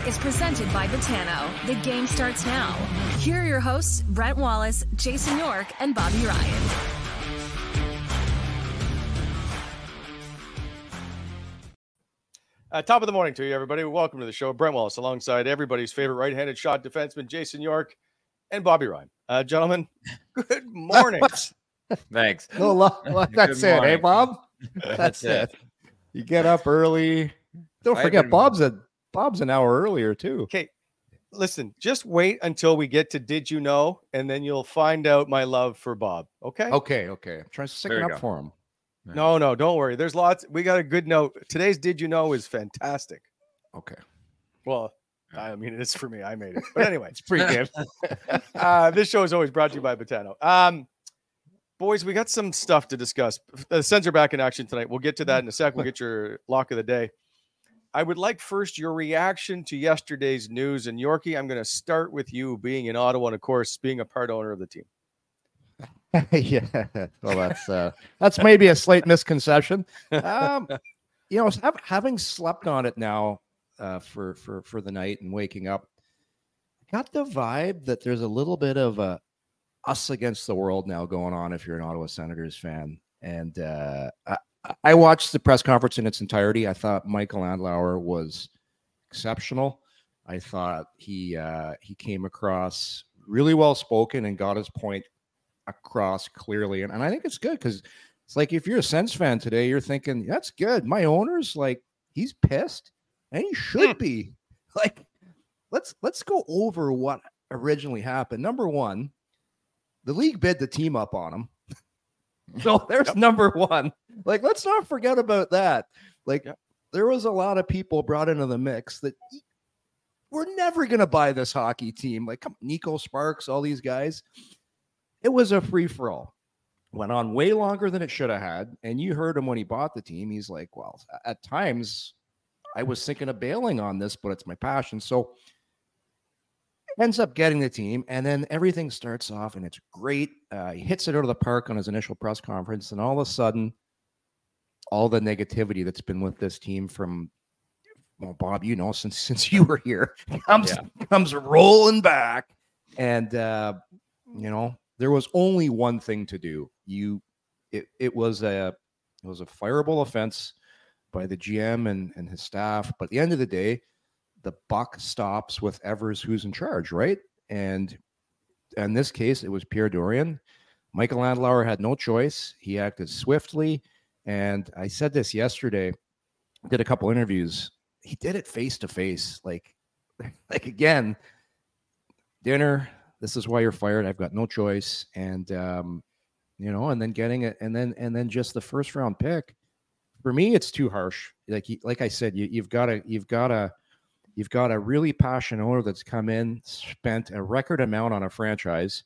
Coming hot is presented by Betano. The game starts now. Here are your hosts, Brent Wallace, Jason York, and Bobby Ryan. Uh, top of the morning to you, everybody. Welcome to the show. Brent Wallace alongside everybody's favorite right handed shot defenseman, Jason York, and Bobby Ryan. Uh, gentlemen, good morning. Thanks. No, lo- lo- that's it, hey. Bob. That's That's it. it. You get up early. Don't forget, agree. Bob's a Bob's an hour earlier too. Okay, listen, just wait until we get to Did You Know, and then you'll find out my love for Bob. Okay? Okay, okay. I'm trying to stick it up go. for him. No, no, don't worry. There's lots. We got a good note. Today's Did You Know is fantastic. Okay, Well, I mean, it's for me. I made it. But anyway, it's pretty good. uh, this show is always brought to you by Betano. Um, boys, we got some stuff to discuss. The Sens are back in action tonight. We'll get to that in a sec. We'll get your lock of the day. I would like first your reaction to yesterday's news. And Yorkie, I'm going to start with you being in Ottawa and, of course, being a part owner of the team. yeah. Well, that's uh, that's maybe a slight misconception. Um, you know, having slept on it now uh, for for for the night and waking up, I got the vibe that there's a little bit of a us against the world now going on. If you're an Ottawa Senators fan, and uh, I, I watched the press conference in its entirety. I thought Michael Andlauer was exceptional. I thought he uh, he came across really well spoken and got his point across clearly. And, and I think it's good because it's like if you're a Sens fan today, you're thinking, that's good. My owner's like, he's pissed and he should be. Like, let's let's go over what originally happened. Number one, the league bid the team up on him. so there's number one. Like, let's not forget about that. Like, Yep. there was a lot of people brought into the mix that we're never gonna buy this hockey team. Like, come Neko Sparks, all these guys. It was a free for all. Went on way longer than it should have had. And you heard him when he bought the team. He's like, well, at times I was thinking of bailing on this, but it's my passion. So ends up getting the team, and then everything starts off and it's great. Uh, he hits it out of the park on his initial press conference, and all of a sudden, all the negativity that's been with this team from well, Bob, you know, since since you were here, comes comes rolling back, and uh, you know, there was only one thing to do. You, it it was a it was a fireable offense by the GM and and his staff. But at the end of the day, the buck stops with Evers, who's in charge, right? And in this case, it was Pierre Dorion. Michael Andlauer had no choice. He acted swiftly. And I said this yesterday, did a couple interviews. He did it face to face. Like, like again, dinner. This is why you're fired. I've got no choice. And um, you know, and then getting it, and then and then just the first round pick. For me, it's too harsh. Like like I said, you, you've got to you've got to you've got a really passionate owner that's come in, spent a record amount on a franchise,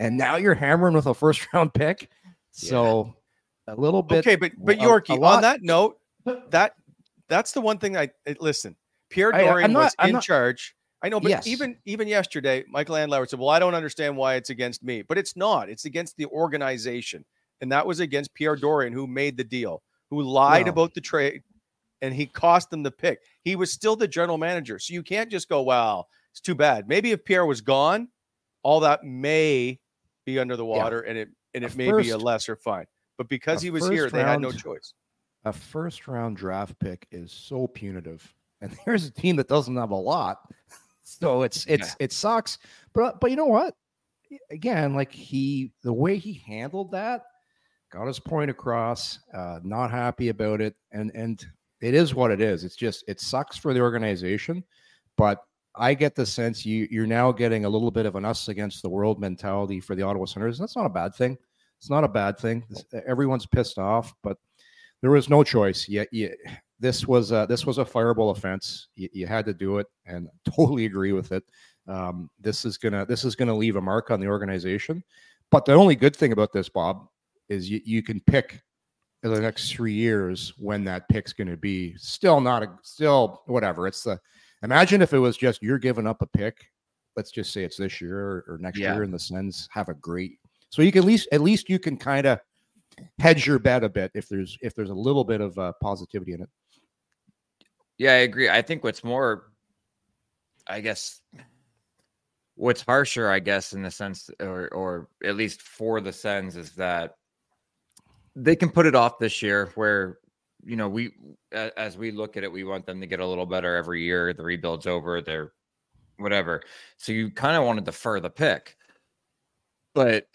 and now you're hammering with a first round pick. So a little bit. Okay, but but Yorkie, on that note, that that's the one thing I listen. Pierre I- Dorion not- was I'm in not- charge. I know, but Yes. even even yesterday, Michael Andlauer said, "Well, I don't understand why it's against me, but it's not. It's against the organization, and that was against Pierre Dorion, who made the deal, who lied Well- about the trade, and he cost them the pick. He was still the general manager, so you can't just go, "Well, it's too bad." Maybe if Pierre was gone, all that may be under the water, and it and A it may be a lesser fine. But because a he was here, first they had no choice. a first round draft pick is so punitive. And there's a team that doesn't have a lot. So it's it's it sucks. But but you know what? Again, like he the way he handled that, got his point across, uh, not happy about it. And and it is what it is. It's just it sucks for the organization. But I get the sense you you're now getting a little bit of an us against the world mentality for the Ottawa Senators. That's not a bad thing. It's not a bad thing. Everyone's pissed off, but there was no choice. Yeah, yeah. This was a, this was a fireable offense. You, you had to do it, and totally agree with it. Um, this is gonna this is gonna leave a mark on the organization. But the only good thing about this, Bob, is you, you can pick in the next three years when that pick's going to be. Still not a still whatever. It's the imagine if it was just you're giving up a pick. Let's just say it's this year or, or next Yeah. year, and the Sens have a great. So you can at least at least you can kind of hedge your bet a bit if there's if there's a little bit of uh, positivity in it. Yeah, I agree. I think what's more, I guess, what's harsher, I guess, in the sense, or or at least for the Sens, is that they can put it off this year. Where you know we, as we look at it, we want them to get a little better every year. The rebuild's over. They're whatever. So you kind of want to defer the pick, but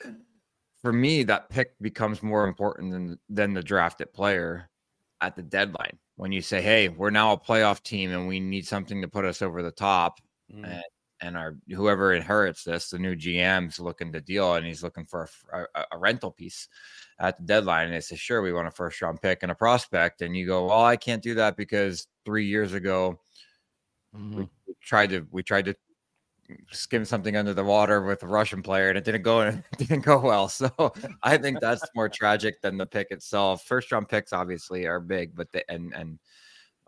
for me, that pick becomes more important than than the drafted player at the deadline when you say, "Hey, we're now a playoff team and we need something to put us over the top," Mm. and and our whoever inherits this, the new GM's looking to deal and he's looking for a rental piece at the deadline, and they say, "Sure, we want a first round pick and a prospect," and you go, "Well, I can't do that because three years ago we tried to we tried to." Skim something under the water with a Russian player and it didn't go it didn't go well. So I think that's more tragic than the pick itself. First round picks obviously are big, but they and and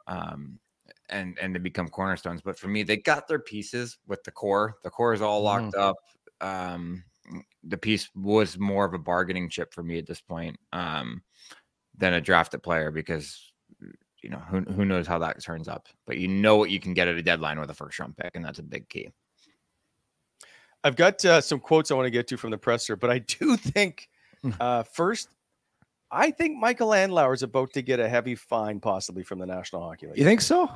um and and they become cornerstones. But for me, they got their pieces with the core. The core is all locked up. Um the piece was more of a bargaining chip for me at this point um than a drafted player because you know who, who knows how that turns up but you know what you can get at a deadline with a first round pick and that's a big key I've got uh, some quotes I want to get to from the presser, but I do think Hmm. uh, first, I think Michael Andlauer is about to get a heavy fine, possibly from the National Hockey League. You think so?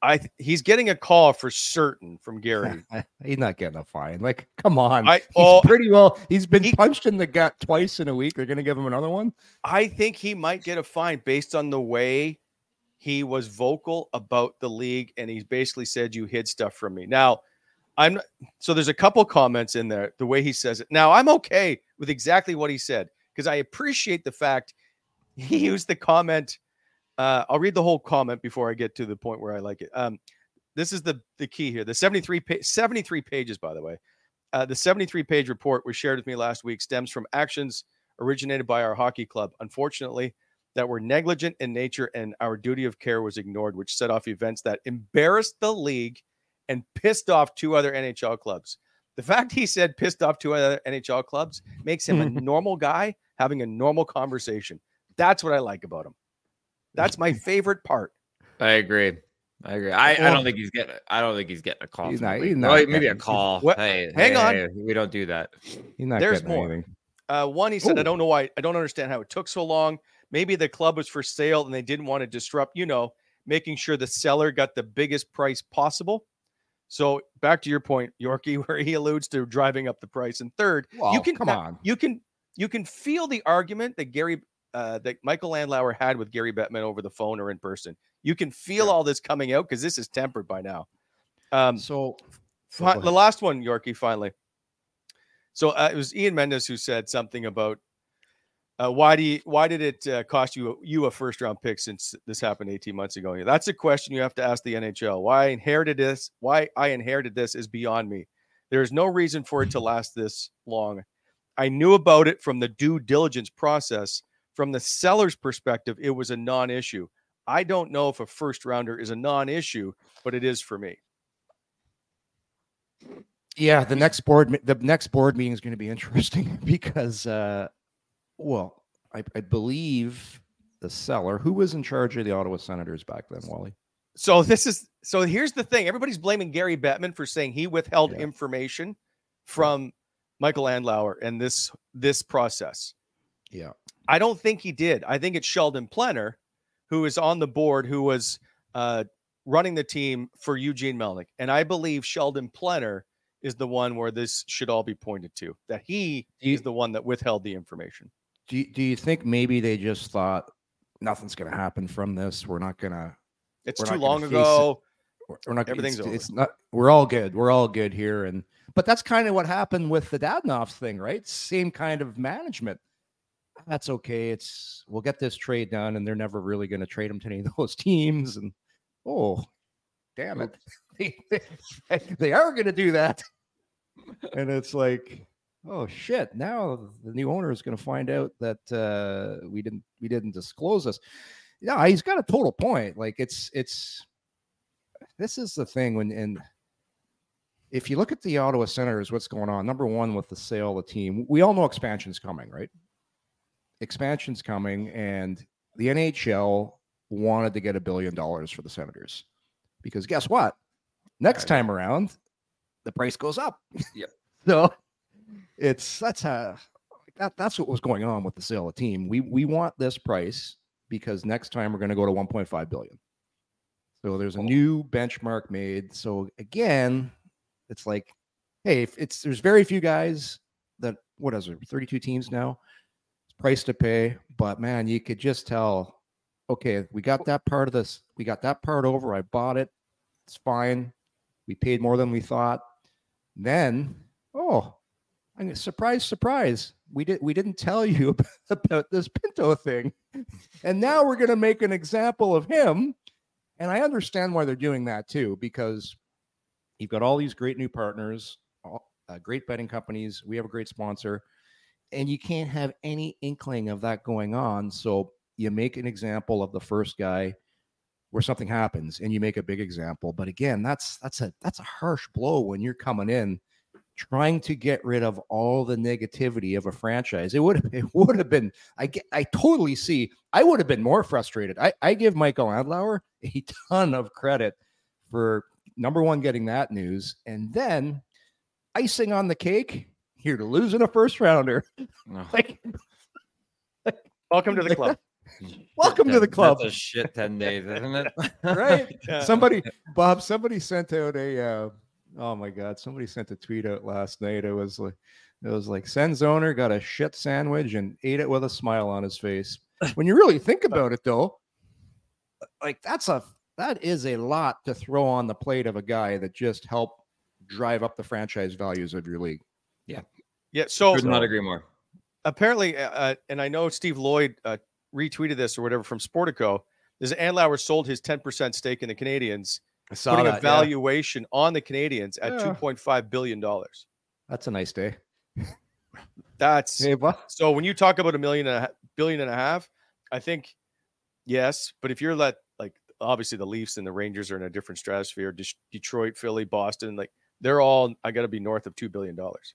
I th- he's getting a call for certain from Gary. He's not getting a fine. Like, come on. I- he's oh, pretty well. He's been he- punched in the gut twice in a week. They're going to give him another one. I think he might get a fine based on the way he was vocal about the league, and he's basically said you hid stuff from me. Now, I'm so there's a couple comments in there the way he says it. Now, I'm okay with exactly what he said because I appreciate the fact he used the comment. Uh, I'll read the whole comment before I get to the point where I like it. Um, this is the the key here. The 73 pa- 73 pages, by the way. Uh, the 73 page report was shared with me last week stems from actions originated by our hockey club. Unfortunately, that were negligent in nature and our duty of care was ignored, which set off events that embarrassed the league and pissed off two other NHL clubs. The fact he said pissed off two other NHL clubs makes him a normal guy having a normal conversation. That's what I like about him. That's my favorite part. I agree. I agree. I, I don't think he's getting. I don't think he's getting a call. He's not- he's not Well, maybe a call. What- Hey, hang hey, on. hey, we don't do that. He's not There's more. anything. Uh, one, he said, I don't know why, I don't understand how it took so long. Maybe the club was for sale and they didn't want to disrupt, you know, making sure the seller got the biggest price possible. So back to your point, Yorkie, where he alludes to driving up the price. And third, you can come on. you can you can feel the argument that Gary uh, that Michael Andlauer had with Gary Bettman over the phone or in person. You can feel all this coming out because this is tempered by now. Um, So Fi- the last one, Yorkie, finally. So uh, it was Ian Mendes who said something about Uh, why do you, why did it uh, cost you you a first round pick since this happened 18 months ago? That's a question you have to ask the NHL. Why I inherited this? Why I inherited this is beyond me. There is no reason for it to last this long. I knew about it from the due diligence process. From the seller's perspective, it was a non-issue. I don't know if a first rounder is a non-issue, but it is for me. Yeah, the next board the next board meeting is going to be interesting because uh well, I, I believe the seller who was in charge of the Ottawa Senators back then, Wally. So this is so here's the thing. Everybody's blaming Gary Bettman for saying he withheld Yeah. information from Michael Andlauer and this this process. Yeah. I don't think he did. I think it's Sheldon Plener, who is on the board, who was uh, running the team for Eugene Melnyk, and I believe Sheldon Plener is the one where this should all be pointed to. That he you- is the one that withheld the information. Do you, do you think maybe they just thought nothing's going to happen from this? We're not going to It's too long ago. we're we're not Everything's it's, over. it's not we're all good. We're all good here. And but that's kind of what happened with the Dadonov thing right? Same kind of management. That's okay. It's we'll get this trade done and they're never really going to trade him to any of those teams. And oh damn it. They, they are going to do that. And it's like oh shit now the new owner is going to find out that uh we didn't we didn't disclose this yeah he's got a total point like it's it's this is the thing when and if you look at the Ottawa Senators, what's going on? Number one, with the sale of the team, we all know expansion's coming, right? Expansion's coming, and the NHL wanted to get a billion dollars for the Senators because guess what? Next time around, the price goes up. Yep. so it's that's a that that's what was going on with the sale of the team. We we want this price because next time we're going to go to 1.5 billion. So there's a new benchmark made. So again, it's like, hey, if it's there's very few guys that what is it, 32 teams now, it's price to pay. But man, you could just tell, okay, we got that part of this, we got that part over. I bought it. It's fine. We paid more than we thought. Then, oh, I'm gonna- surprise, surprise. We did we didn't tell you about, about this Pinto thing. And now we're gonna make an example of him. And I understand why they're doing that too, because you've got all these great new partners, all, uh, great betting companies. We have a great sponsor, and you can't have any inkling of that going on. So you make an example of the first guy where something happens, and you make a big example. But again, that's that's a that's a harsh blow when you're coming in trying to get rid of all the negativity of a franchise. It would it would have been I get I totally see. I would have been more frustrated. I, I give Michael Andlauer a ton of credit for number one getting that news, and then icing on the cake. Here to losing a first rounder. Oh, Like, Welcome to the club. welcome to the that's club. a shit 10 days, isn't it? right? Yeah. Somebody, Bob, somebody sent out a. Uh, oh my God! Somebody sent a tweet out last night. It was like, it was like Sens owner got a shit sandwich and ate it with a smile on his face. When you really think about it, though, like that's a that is a lot to throw on the plate of a guy that just helped drive up the franchise values of your league. Yeah. Yeah. So Could not agree more. apparently, uh, uh, and I know Steve Lloyd uh, retweeted this or whatever from Sportico. Is Andlauer sold his 10% stake in the Canadiens, I saw putting that. a yeah. valuation on the Canadiens at Yeah. 2.5 billion dollars. That's a nice day. That's Hey, so when you talk about a million and a billion and a half, I think yes, but if you're let like obviously the Leafs and the Rangers are in a different stratosphere. Des- Detroit, Philly, Boston, like they're all I got to be north of two billion dollars.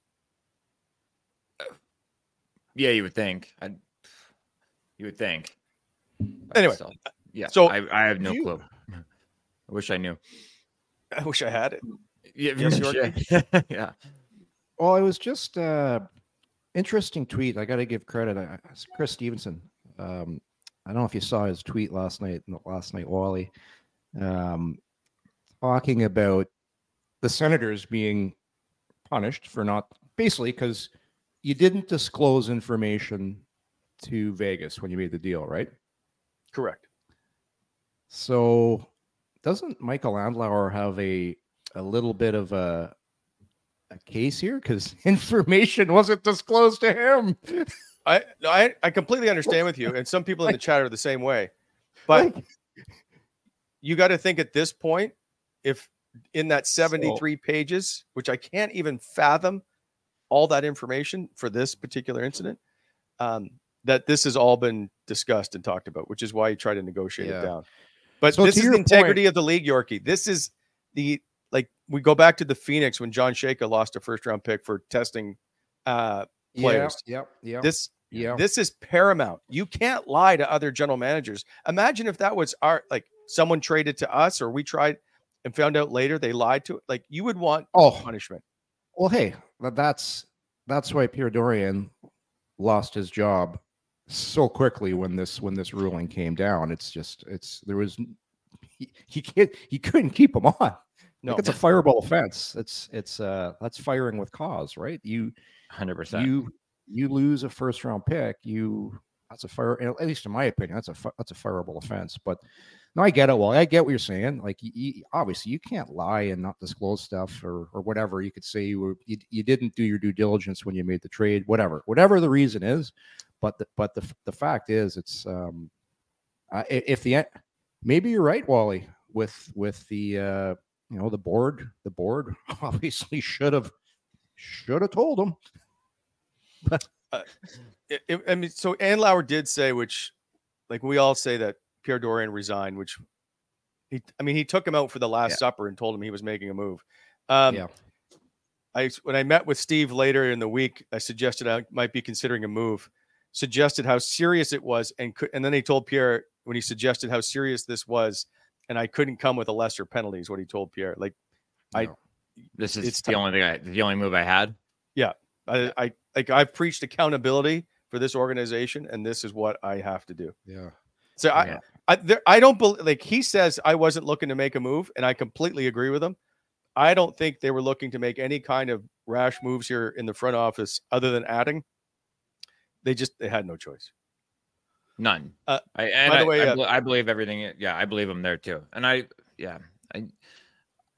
Yeah, you would think. i you would think. Anyway, still, yeah. so I, I have no you- clue. I wish I knew. I wish I had it. Yeah, Yes, yeah. yeah. Well, it was just uh interesting tweet. I got to give credit. It's Chris Stevenson. Um, I don't know if you saw his tweet last night. Last night, Wally, um, talking about the Senators being punished for not basically because you didn't disclose information to Vegas when you made the deal, right? Correct. So, doesn't Michael Andlauer have a a little bit of a a case here because information wasn't disclosed to him? I, I I completely understand with you, and some people in the chat are the same way. But you got to think at this point, if in that 73 pages, which I can't even fathom all that information for this particular incident, um, that this has all been discussed and talked about, which is why you try to negotiate Yeah. it down. But So this is the integrity of the league, Yorkie. This is the like we go back to the Phoenix when John Chayka lost a first round pick for testing uh players. Yeah, yeah, yeah. This yeah. this is paramount. You can't lie to other general managers. Imagine if that was our like someone traded to us or we tried and found out later they lied to it. Like you would want oh, punishment. well, hey, tha- that's that's why Pierre Dorion lost his job so quickly when this when this ruling came down. It's just it's there was he, he can't he couldn't keep him on. No, Like, it's a fireball offense. It's it's uh that's firing with cause, right? You Hundred percent. you you lose a first round pick, you that's a fire at least in my opinion, that's a that's a fireable offense. But no, I get it. Well, I get what you're saying. Like, you, you, obviously, you can't lie and not disclose stuff or or whatever. You could say you were you, you didn't do your due diligence when you made the trade, whatever, whatever the reason is. But the, but the the fact is, it's um, uh, if the maybe you're right, Wally, with with the uh, you know the board, the board obviously should have should have told him. It- it- I mean, so Andlauer did say, which like we all say that Pierre Dorion resigned, which he I mean he took him out for the last Yeah. supper and told him he was making a move. Um yeah, I when I met with Steve later in the week, I suggested I might be considering a move. Suggested how serious it was, and could, and then they told Pierre when he suggested how serious this was, and I couldn't come with a lesser penalty. Is what he told Pierre. Like I- This is it's the tough. only thing I, the only move I had. Yeah. I, I like I've preached accountability for this organization, and this is what I have to do. yeah. So I, I, there, I don't believe like he says I wasn't looking to make a move, and I completely agree with him. I don't think they were looking to make any kind of rash moves here in the front office other than adding. They just they had no choice. None. Uh, I, and by the I, way, I, uh, I believe everything. Yeah, I believe him there too. And I, yeah, I,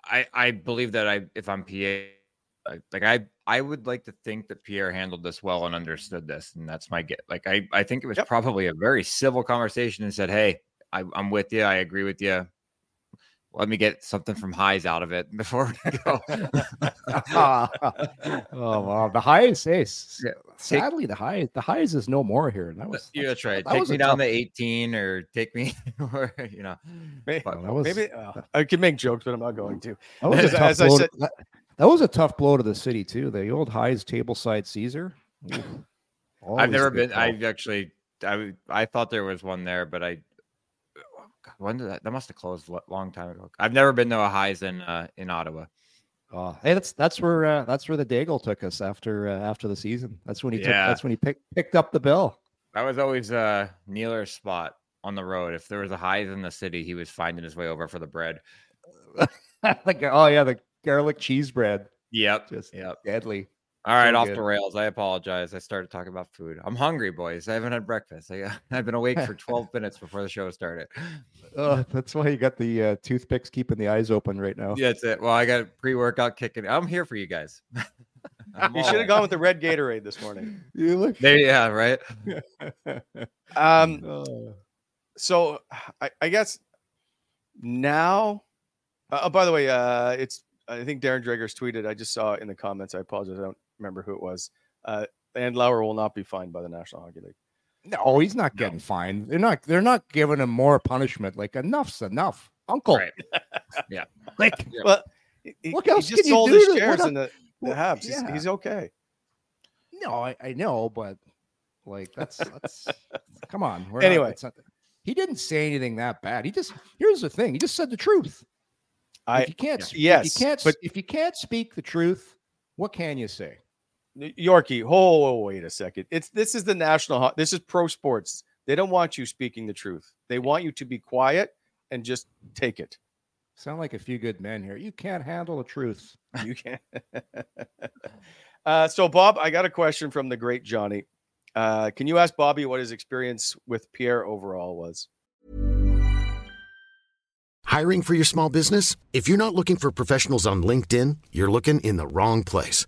I, I believe that I, if I'm PA, like I, I would like to think that Pierre handled this well and understood this, and that's my get. Like I, I think it was Yep. probably a very civil conversation and said, "Hey, I, I'm with you. I agree with you. Let me get something from Hy's out of it before we go." oh wow, the Hy's. Hey, s- Yeah, take- sadly, the high the Hy's is no more here. That was yeah, that's right. that Take was me down to 18 or take me, or you know, May- But- was Maybe uh, I can make jokes, but I'm not going to. that was a as- tough as I blow. said- to, that, that was a tough blow to the city too. The old Hy's tableside Caesar. Oof. I've never been. call. I've actually. I thought there was one there, but I. God, When did that? That must have closed a long time ago. I've never been to a Hy's in uh, in Ottawa. Oh, hey, that's that's where uh, that's where the Daigle took us after uh, after the season. That's when he took. That's when he picked picked up the bill. That was always uh, Neeler's spot on the road. If there was a Hy's in the city, he was finding his way over for the bread. like oh yeah, the garlic cheese bread, Yep. just Yep. deadly. All right, So off good. the rails. I apologize. I started talking about food. I'm hungry, boys. I haven't had breakfast. I, I've been awake for 12 minutes before the show started. Oh, that's why you got the uh, toothpicks keeping the eyes open right now. Yeah, that's it. Well, I got pre-workout kicking. I'm here for you guys. You should have gone with the red Gatorade this morning. You look. There, yeah, right. Um, Oh. so I, I guess now. Uh, oh, by the way, uh, it's I think Darren Dreger's tweeted. I just saw it in the comments. I apologize. I don't remember who it was. Uh, Andlauer will not be fined by the National Hockey League. No, he's not No. getting fined. They're not. They're not giving him more punishment. Like enough's enough, Uncle. Right. Like Yeah. Well, he, he- What he else just can you sold do his shares in the, the Habs. He's, yeah. he's okay. no, I, I know, but like that's that's come on. We're Anyway. not, not, he didn't say anything that bad. He just here's the thing. He just said the truth. I if you can't, sp- if yes, you can't, but- but if you can't speak the truth, what can you say? Yorkie, oh, wait a second. It's this is the national. Ho- This is pro sports. They don't want you speaking the truth. They want you to be quiet and just take it. Sound like a few good men here. You can't handle the truth. You can't. uh, so, Bob, I got a question from the great Johnny. Uh, can you ask Bobby what his experience with Pierre overall was? Hiring for your small business? If you're not looking for professionals on LinkedIn, you're looking in the wrong place.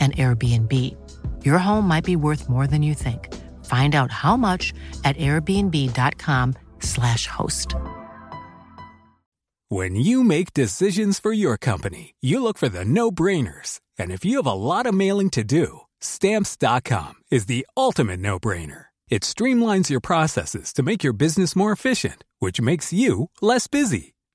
an Airbnb. Your home might be worth more than you think. Find out how much at airbnb.com/slash host. When you make decisions for your company, you look for the no brainers. And if you have a lot of mailing to do, stamps.com is the ultimate no brainer. It streamlines your processes to make your business more efficient, which makes you less busy.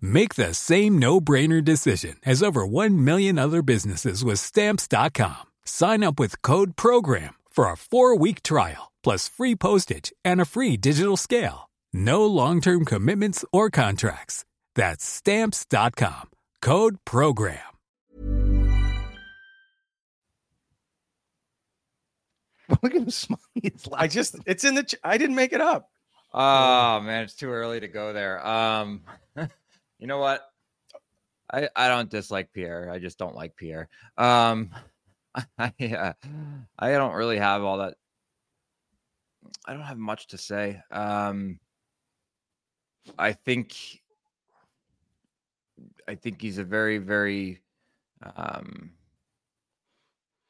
Make the same no-brainer decision as over 1 million other businesses with stamps.com. Sign up with code program for a 4-week trial plus free postage and a free digital scale. No long-term commitments or contracts. That's stamps.com. Code program. Look at him smiling. He's I just it's in the ch- I didn't make it up. Oh man, it's too early to go there. Um, you know what? I I don't dislike Pierre. I just don't like Pierre. Um, I uh, I don't really have all that. I don't have much to say. Um, I think I think he's a very very um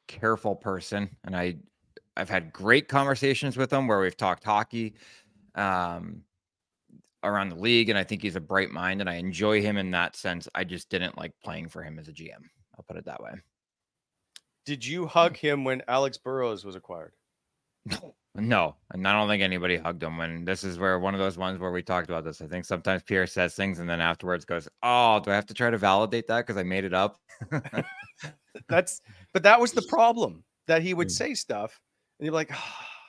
careful person, and I I've had great conversations with him where we've talked hockey um, around the league, and I think he's a bright mind, and I enjoy him in that sense. I just didn't like playing for him as a GM. I'll put it that way. Did you hug him when Alex Burrows was acquired? No, and I don't think anybody hugged him. When this is where one of those ones where we talked about this. I think sometimes Pierre says things and then afterwards goes, "Oh, do I have to try to validate that because I made it up?" That's but that was the problem that he would mm. say stuff and you're like,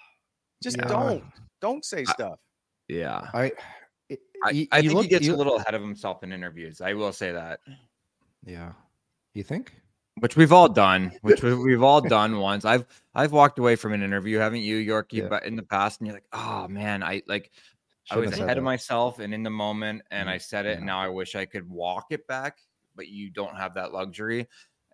just Yeah. don't, don't say stuff. yeah, I, I, I think look- he gets you- a little ahead of himself in interviews. I will say that, Yeah. You think? which we've all done, which we- we've all done once. I've I've walked away from an interview, haven't you, Yorkie? Yeah. But in the past, and you're like, oh man, I like I Shouldn't was ahead of myself and in the moment, and Mm, I said it. And now I wish I could walk it back, but you don't have that luxury.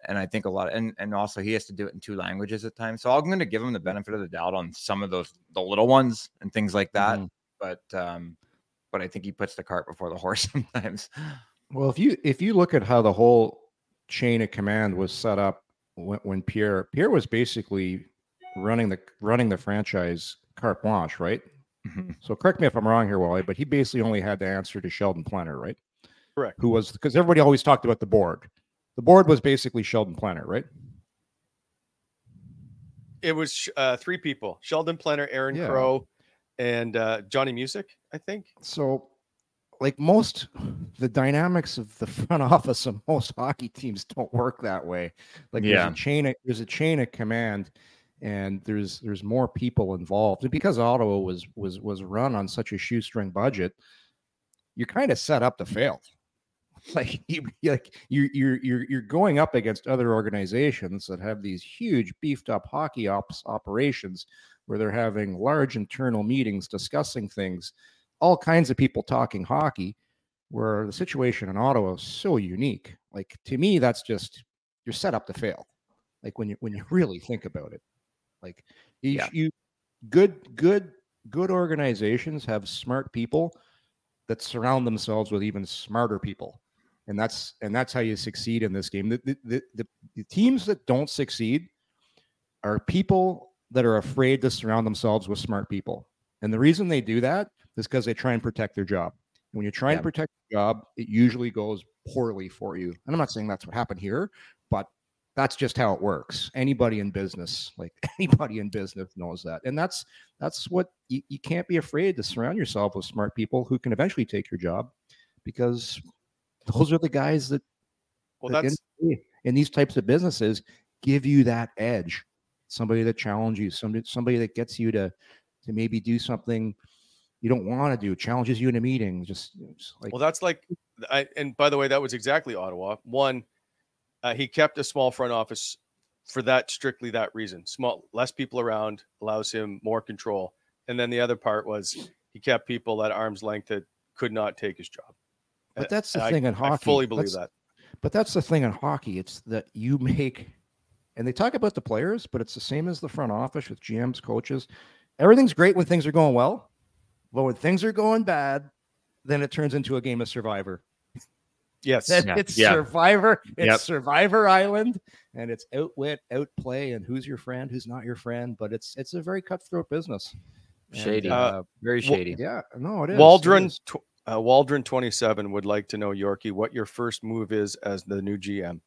And I think a lot, and and also he has to do it in two languages at times. So I'm going to give him the benefit of the doubt on some of those the little ones and things like that. Mhm. But um, but I think he puts the cart before the horse sometimes. Well, if you if you look at how the whole chain of command was set up when, when Pierre Pierre was basically running the running the franchise carte blanche, right? Mhm. So correct me if I'm wrong here, Wally, but he basically only had to answer to Sheldon Plener, right? Correct. Who was because everybody always talked about the board. The board was basically Sheldon Plener, right? It was uh, three people: Sheldon Plener, Aaron Yeah. Crow, and uh, Johnny Music. I think. So, like most, the dynamics of the front office of most hockey teams don't work that way. Like Yeah. there's a chain, of, there's a chain of command, and there's there's more people involved. And because Ottawa was was was run on such a shoestring budget, you're kind of set up to fail. Like you, you- like you you're you're you're going up against other organizations that have these huge beefed up hockey ops operations where they're having large internal meetings discussing things all kinds of people talking hockey where the situation in Ottawa is so unique. Like to me, that's just you're set up to fail. Like when you when you really think about it. Like you, Yeah. you good good good organizations have smart people that surround themselves with even smarter people. and that's and that's how you succeed in this game. The the, the, the, the teams that don't succeed are people that are afraid to surround themselves with smart people. And the reason they do that is because they try and protect their job. And when you try and protect your job, it usually goes poorly for you. And I'm not saying that's what happened here, but that's just how it works. Anybody in business, like anybody in business knows that. And that's that's what you, you can't be afraid to surround yourself with smart people who can eventually take your job because those are the guys that Well, that that's in, in these types of businesses give you that edge. Somebody that challenges you, somebody somebody that gets you to to maybe do something you don't want to do, challenges you in a meeting. Just, just like well, that's like, I, and by the way, that was exactly Ottawa. One, uh, he kept a small front office for that strictly that reason. Small, less people around allows him more control. And then the other part was he kept people at arm's length that could not take his job. But that's the I- thing in hockey. I fully believe That's- that. But that's the thing in hockey. It's that you make, and they talk about the players, but it's the same as the front office with GMs, coaches. Everything's great when things are going well, but when things are going bad, then it turns into a game of Survivor. Yes. Yeah. it's Yeah. Survivor. It's Yep. Survivor Island, and it's outwit, outplay, and who's your friend, who's not your friend. But it's it's a very cutthroat business. And, Shady. Uh, Very well, shady. yeah, no, it is. it Waldron, is. tw- uh, Waldron 27 would like to know, Yorkie, what your first move is as the new GM.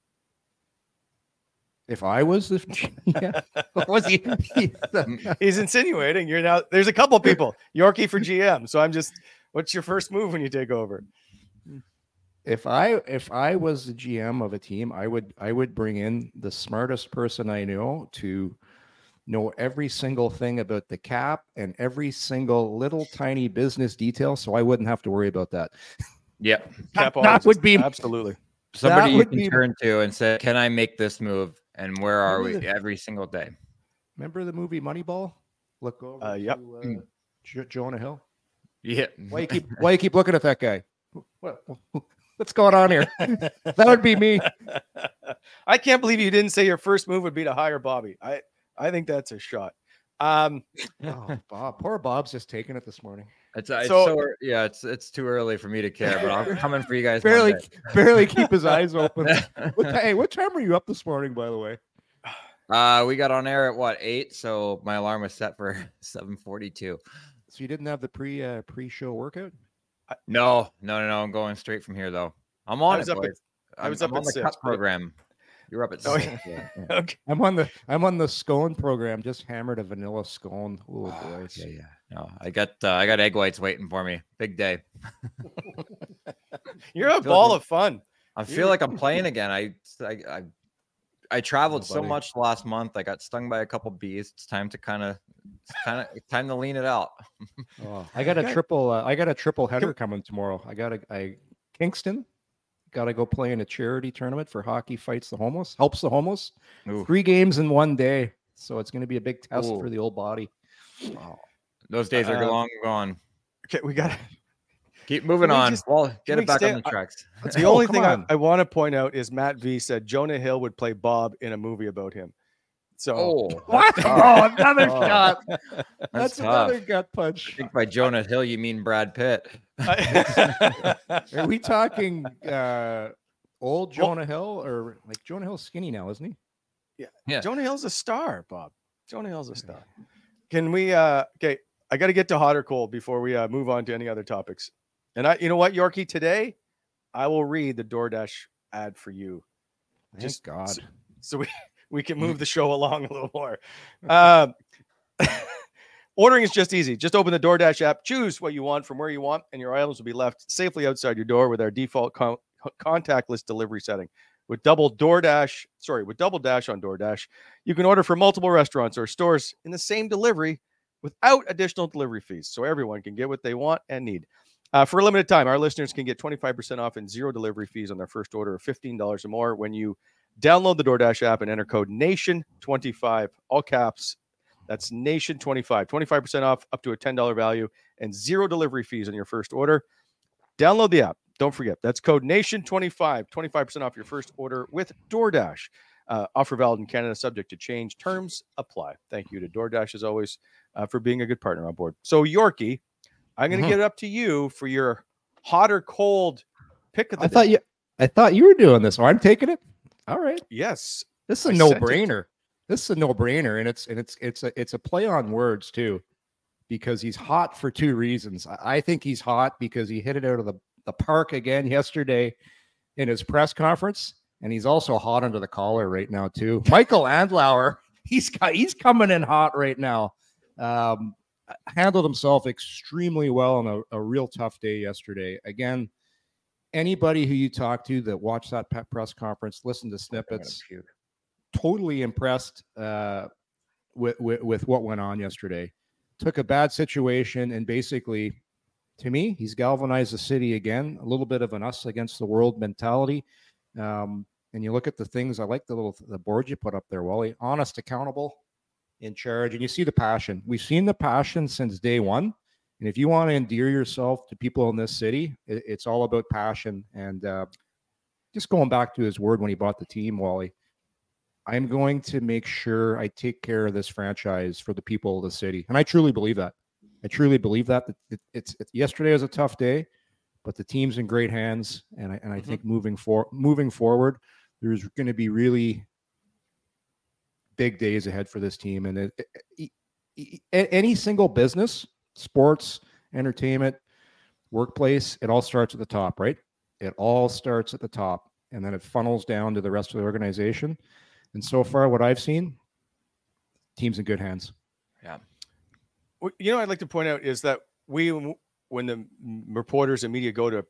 If I was the, yeah, was he? he- He's insinuating you're now. There's a couple people, Yorkie for GM. So I'm just, what's your first move when you take over? if I if I was the GM of a team, I would I would bring in the smartest person I know to know every single thing about the cap and every single little tiny business detail, so I wouldn't have to worry about that. Yep. Cap that would be absolutely. Somebody you can be- turn to and say, "Can I make this move?" And where are we the- every single day? Remember the movie Moneyball? Look over. Uh, yep. to, uh, Jo- Jonah Hill. Yeah. Why you keep Why you keep looking at that guy? What, what's going on here? that would be me. I can't believe you didn't say your first move would be to hire Bobby. I, I think that's a shot. Um, Oh, Bob, poor Bob's just taking it this morning. It's, uh, it's So- so, yeah, it's it's too early for me to care, but I'm coming for you guys. barely barely keep his eyes open. What, hey, what time were you up this morning, by the way? Uh, we got on air at what eight, so my alarm was set for seven forty-two. So you didn't have the pre uh, pre show workout? No, no, no, no. I'm going straight from here though. I'm on I was it, up at- I was I'm, up I'm at on the six, cut program. You're up at Oh, six. yeah, yeah. okay. I'm on the I'm on the scone program. Just hammered a vanilla scone. Oh boy, yeah, yeah. No, I got uh, I got egg whites waiting for me. Big day. You're a ball good. of fun. I You- feel like I'm playing again. I I I, I traveled so much last month. I got stung by a couple bees. It's time to kind of kind of time to lean it out. Oh, I got a triple. Uh, I got a triple header coming tomorrow. I got a I Kingston. Got to go play in a charity tournament for hockey fights the homeless, helps the homeless. Ooh. Three games in one day, so it's going to be a big test Ooh. for the old body. Those days are Uh, long gone. Okay, we got to Keep moving we on. just- well, get it back stay- on the I- tracks. the Oh, only come thing I, on. I want to point out is Matt V said Jonah Hill would play Bob in a movie about him. So Oh, What? that's Oh, another Oh, shot. That's, That's another gut punch. I punch. think by Jonah Hill, you mean Brad Pitt. Are we talking uh, old Well- Jonah Hill or like Jonah Hill's skinny now, isn't he? Yeah. Jonah Hill's a star, Bob. Jonah Hill's a star. Can we uh okay, I got to get to hot or cold before we uh, move on to any other topics. And I you know what, Yorkie, today I will read the DoorDash ad for you Thank Just God. s- so we we can move the show along a little more. Um, ordering is just easy. Just open the DoorDash app, choose what you want from where you want, and your items will be left safely outside your door with our default con- contactless delivery setting. With double DoorDash, sorry, with double dash on DoorDash, you can order from multiple restaurants or stores in the same delivery without additional delivery fees, so everyone can get what they want and need. Uh, for a limited time, our listeners can get 25% off and zero delivery fees on their first order of $15 or more when you download the DoorDash app and enter code NATION25, all caps. That's NATION25, 25% off up to a $10 value and zero delivery fees on your first order. Download the app. Don't forget, that's code NATION25, 25% off your first order with DoorDash. Uh, offer valid in Canada, subject to change. Terms apply. Thank you to DoorDash, as always, uh, for being a good partner on board. So, Yorkie, I'm going to Mhm. get it up to you for your hot or cold pick of the I day. thought you I thought you were doing this. I'm taking it. All right. Yes. This is a I no sent it. brainer. This is a no brainer, and it's and it's it's a it's a play on words too, because he's hot for two reasons. I, I think he's hot because he hit it out of the, the park again yesterday in his press conference, and he's also hot under the collar right now too. Michael Andlauer, he's got he's coming in hot right now. Um, handled himself extremely well on a, a real tough day yesterday. Again, anybody who you talk to that watched that press conference, listen to snippets, totally impressed uh, with, with with what went on yesterday. Took a bad situation and basically, to me, he's galvanized the city again. A little bit of an us against the world mentality. Um, and you look at the things. I like the little the board you put up there, Wally. Honest, accountable, in charge, and you see the passion. We've seen the passion since day one. And if you want to endear yourself to people in this city, it, it's all about passion. And uh, just going back to his word when he bought the team, Wally, I'm going to make sure I take care of this franchise for the people of the city. And I truly believe that. I truly believe that. It, it, it's it, yesterday was a tough day, but the team's in great hands. And I, and I think moving for moving forward, there's going to be really big days ahead for this team. And it, it- it- any single business, sports, entertainment, workplace, it all starts at the top, right? It all starts at the top, and then it funnels down to the rest of the organization. And so far, what I've seen, team's in good hands. Yeah. You know, I'd like to point out is that we, when the reporters and media go to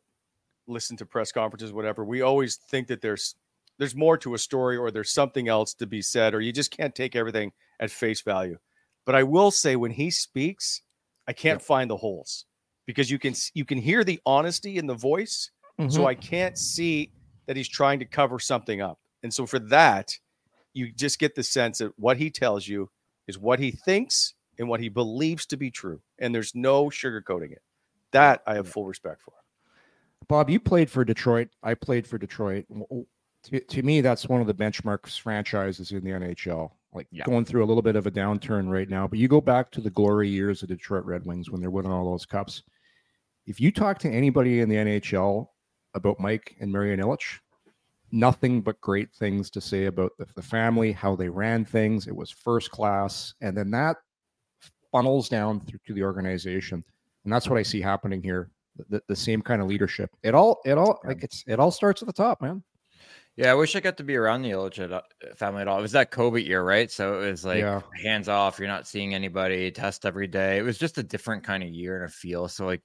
listen to press conferences, whatever, we always think that there's there's more to a story or there's something else to be said, or you just can't take everything at face value. But I will say, when he speaks, I can't find the holes because you can you can hear the honesty in the voice. So mm-hmm. I can't see that he's trying to cover something up. And so for that, you just get the sense that what he tells you is what he thinks and what he believes to be true. And there's no sugarcoating it. That I have full respect for. Bob, you played for Detroit. I played for Detroit. To, to me, that's one of the benchmarks franchises in the NHL. Like Yeah. going through a little bit of a downturn right now, but you go back to the glory years of Detroit Red Wings when they're winning all those cups. If you talk to anybody in the NHL about Mike and Marion Ilitch, nothing but great things to say about the, the family, how they ran things. It was first class. And then that funnels down through to the organization. And that's what I see happening here. The, the same kind of leadership. It all, it all, like it's, it all starts at the top, man. Yeah, I wish I got to be around the Ilitch uh, family at all. It was that COVID year, right? So it was like Yeah. hands off. You're not seeing anybody. Test every day. It was just a different kind of year and a feel. So like,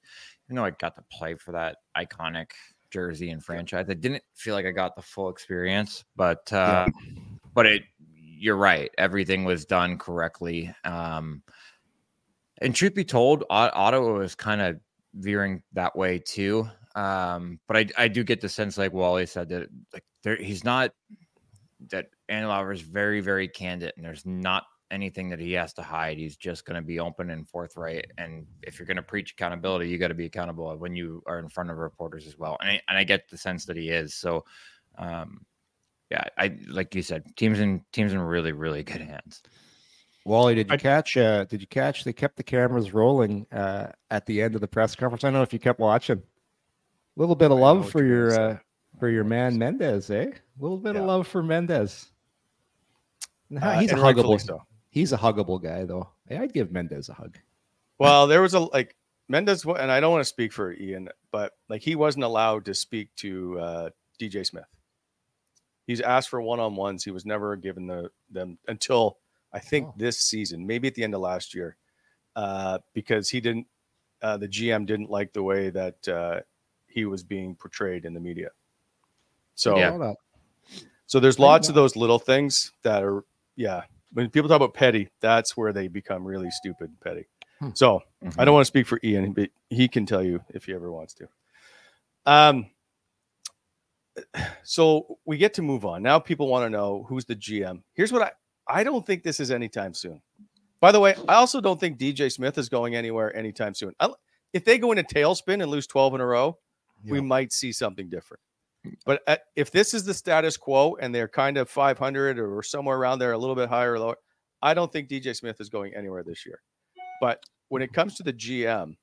you know, I got to play for that iconic jersey and franchise. I didn't feel like I got the full experience, but uh, but it. You're right. Everything was done correctly. Um, and truth be told, Ottawa was kind of veering that way too. Um, but I, I do get the sense, like Wally said, that like there he's not that Andlauer is very, very candid, and there's not anything that he has to hide. He's just going to be open and forthright. And if you're going to preach accountability, you got to be accountable when you are in front of reporters as well. And I, and I get the sense that he is. So, um, yeah, I like you said, teams in teams in really, really good hands. Wally, did you catch? Uh, did you catch? They kept the cameras rolling uh, at the end of the press conference. I don't know if you kept watching. A little bit of I love for your uh, for your man Mendes, eh? A little bit Yeah. of love for Mendes. Nah, Uh, he's a huggable. so. He's a huggable guy, though. Hey, I'd give Mendes a hug. Well, there was a like Mendes, and I don't want to speak for Ian, but like he wasn't allowed to speak to uh, DJ Smith. He's asked for one on ones. He was never given the them until I think Oh. this season, maybe at the end of last year, uh, because he didn't. Uh, the GM didn't like the way that uh, he was being portrayed in the media. So Yeah. So there's I lots of those little things that are, yeah. When people talk about petty, that's where they become really stupid and petty. Hmm. So I Mhm. don't want to speak for Ian, but he can tell you if he ever wants to. Um. So we get to move on now. People want to know who's the GM. Here's what I I don't think this is anytime soon. By the way, I also don't think DJ Smith is going anywhere anytime soon. I, if they go in a tailspin and lose 12 in a row, we might see something different. But at, if this is the status quo and they're kind of 500 or somewhere around there, a little bit higher or lower, I don't think DJ Smith is going anywhere this year. But when it comes to the GM,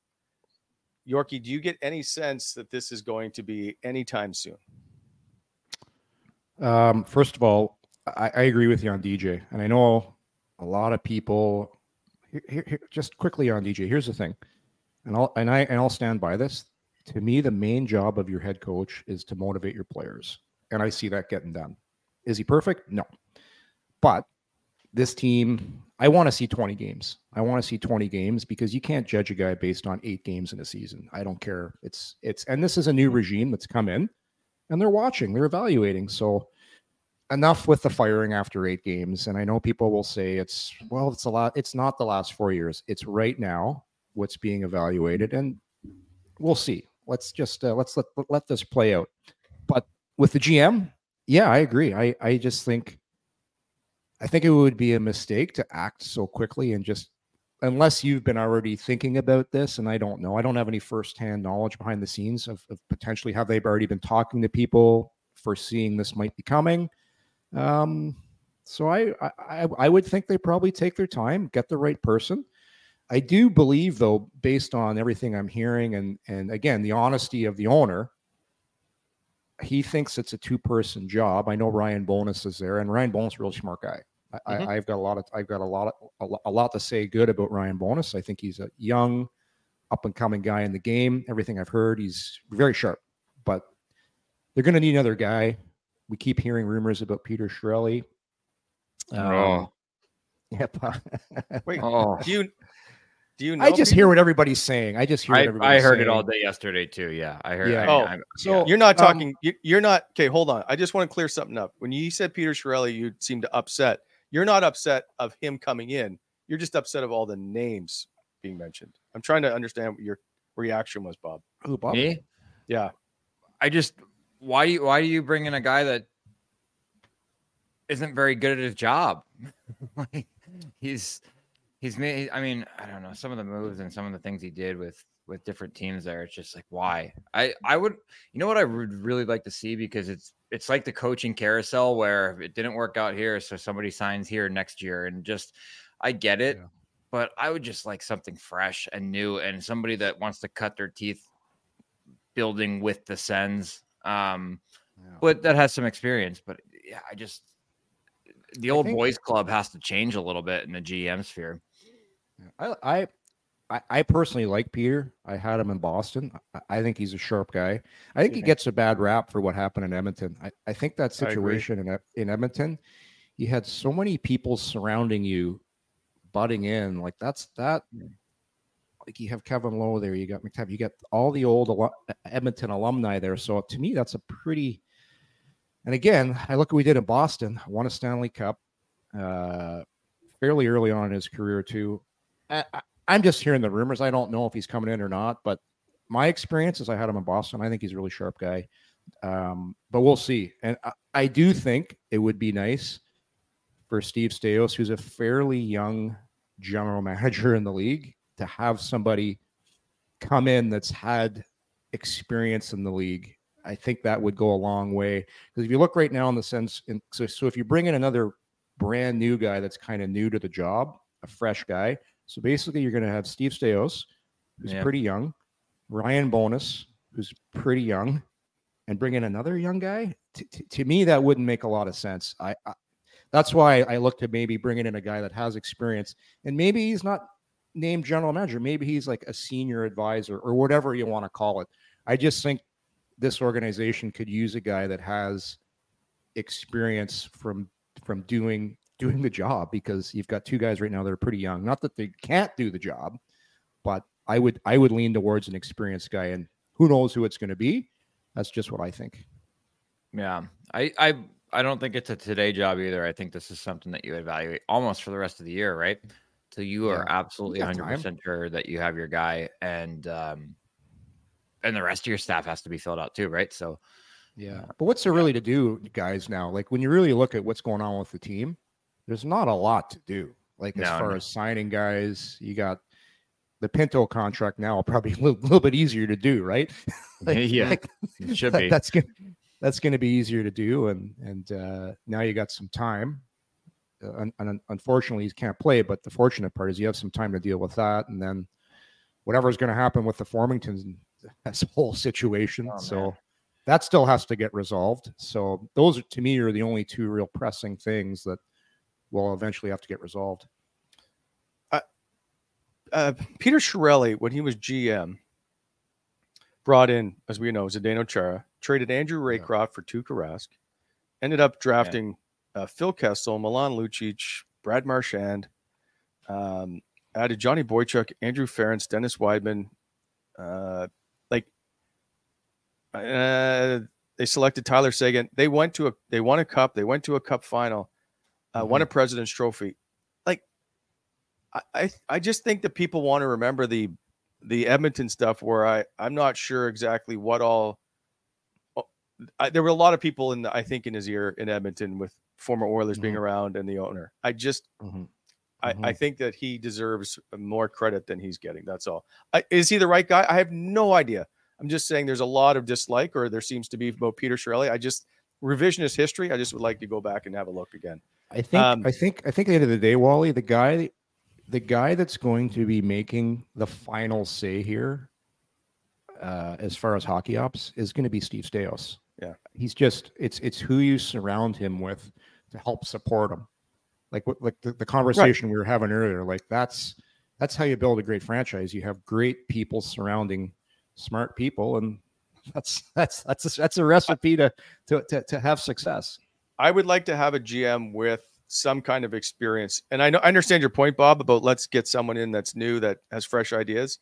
Yorkie, do you get any sense that this is going to be anytime soon? Um, first of all, I, I agree with you on DJ, and I know a lot of people. Here, here, just quickly on DJ. Here's the thing, and I'll and I and I'll stand by this. To me, the main job of your head coach is to motivate your players, and I see that getting done. Is he perfect? No, but this team, I want to see 20 games. I want to see 20 games because you can't judge a guy based on eight games in a season. I don't care. It's it's and this is a new regime that's come in and they're watching, they're evaluating. So enough with the firing after eight games. And I know people will say it's well, it's a lot, it's not the last four years. It's right now what's being evaluated. And we'll see. Let's just uh, let's let let this play out. But with the GM, yeah, I agree. I I just think I think it would be a mistake to act so quickly and just unless you've been already thinking about this, and I don't know, I don't have any firsthand knowledge behind the scenes of, of potentially have they already been talking to people foreseeing this might be coming. Um, so I, I I would think they probably take their time, get the right person. I do believe, though, based on everything I'm hearing, and and again the honesty of the owner, he thinks it's a two person job. I know Ryan Bowness is there, and Ryan Bowness is a really smart guy. Mm-hmm. I, have got a lot of I've got a lot of a, lot to say good about Ryan Bowness. I think he's a young, up and coming guy in the game. Everything I've heard, he's very sharp. But they're going to need another guy. We keep hearing rumors about Peter Chiarelli. Um, oh. Yep. Wait. Oh. Do you do you know I just Peter? hear what everybody's saying. I just hear. I, I heard saying. it all day yesterday too. Yeah, I heard. Yeah. I, oh, I, so yeah. you're not um, talking. Um, you, are not. Okay, hold on. I just want to clear something up. When you said Peter Chiarelli, you seemed upset. You're not upset of him coming in. You're just upset of all the names being mentioned. I'm trying to understand what your reaction was, Bob. Who, Bob? Me? Yeah. I just why do you why do you bring in a guy that isn't very good at his job? like, he's he's made. I mean, I don't know some of the moves and some of the things he did with with different teams there. It's just like why I I would you know what I would really like to see because it's it's like the coaching carousel where it didn't work out here, so somebody signs here next year, and just I get it, yeah. but I would just like something fresh and new and somebody that wants to cut their teeth building with the Sens. Um, yeah. but that has some experience. But yeah, I just the old boys club has to change a little bit in the GM sphere. I, I, I personally like Peter. I had him in Boston. I, think he's a sharp guy. I think he gets a bad rap for what happened in Edmonton. I, I think that situation in in Edmonton, you had so many people surrounding you, butting in. Like that's that. Like you have Kevin Lowe there, you got MacTavish, you got all the old Edmonton alumni there. So to me, that's a pretty. And again, I look what we did in Boston. Won a Stanley Cup, uh, fairly early on in his career too. I, am just hearing the rumors. I don't know if he's coming in or not, but my experience is I had him in Boston. I think he's a really sharp guy. Um, but we'll see. And I, I, do think it would be nice for Steve Staios, who's a fairly young general manager in the league, to have somebody come in that's had experience in the league. I think that would go a long way. Because if you look right now in the sense, in, so, so if you bring in another brand new guy that's kind of new to the job, a fresh guy, so basically, you're going to have Steve Staios, who's pretty young, Ryan Bowness, who's pretty young, and bring in another young guy. T- t- to me, that wouldn't make a lot of sense. I, I that's why I look to maybe bringing in a guy that has experience, and maybe he's not named general manager. Maybe he's like a senior advisor or whatever you want to call it. I just think this organization could use a guy that has experience from from doing doing the job because you've got two guys right now that are pretty young. Not that they can't do the job, but I would I would lean towards an experienced guy, and who knows who it's going to be. That's just what I think. Yeah, I I I don't think it's a today job either. I think this is something that you evaluate almost for the rest of the year, right? So you are yeah. absolutely 100 percent sure that you have your guy, and um, and the rest of your staff has to be filled out too, right? So. Yeah. But what's there really to do, guys, now? Like when you really look at what's going on with the team, there's not a lot to do. Like as no, far no. as signing guys, you got the Pinto contract now probably a little, little bit easier to do, right? like, yeah, like, it should be. That's gonna that's gonna be easier to do, and and uh, now you got some time. Uh, and, unfortunately, he can't play, but the fortunate part is you have some time to deal with that, and then whatever's going to happen with the Formentons, that's whole situation. Oh, so that still has to get resolved. So those to me are the only two real pressing things that will eventually have to get resolved. Uh, Peter Chiarelli, when he was GM, brought in, as we know, Zdeno Chara, traded Andrew Raycroft for Tuukka Rask, ended up drafting uh, Phil Kessel, Milan Lucic, Brad Marchand, um, added Johnny Boychuk, Andrew Ference, Dennis Wideman. Uh, like, uh, they selected Tyler Seguin. They went to a, they won a cup. They went to a cup final, uh, won a President's Trophy. Like, I, I, I just think that people want to remember the, the Edmonton stuff where I, I'm not sure exactly what all. I, there were a lot of people in, the, I think, in his ear in Edmonton with former Oilers being around and the owner. I just, Mhm. I, I think that he deserves more credit than he's getting. That's all. I, is he the right guy? I have no idea. I'm just saying there's a lot of dislike, or there seems to be about Peter Chiarelli. I just revisionist history. I just would like to go back and have a look again. I think Um, I think I think at the end of the day, Wally, the guy the guy that's going to be making the final say here, uh, as far as hockey ops, is going to be Steve Staios. Yeah. He's just it's it's who you surround him with to help support him. Like what like the, the conversation we were having earlier, like that's that's how you build a great franchise. You have great people surrounding smart people, and that's that's that's a, that's a recipe to to to, to have success. I would like to have a GM with some kind of experience. And I know I understand your point, Bob, about let's get someone in that's new that has fresh ideas.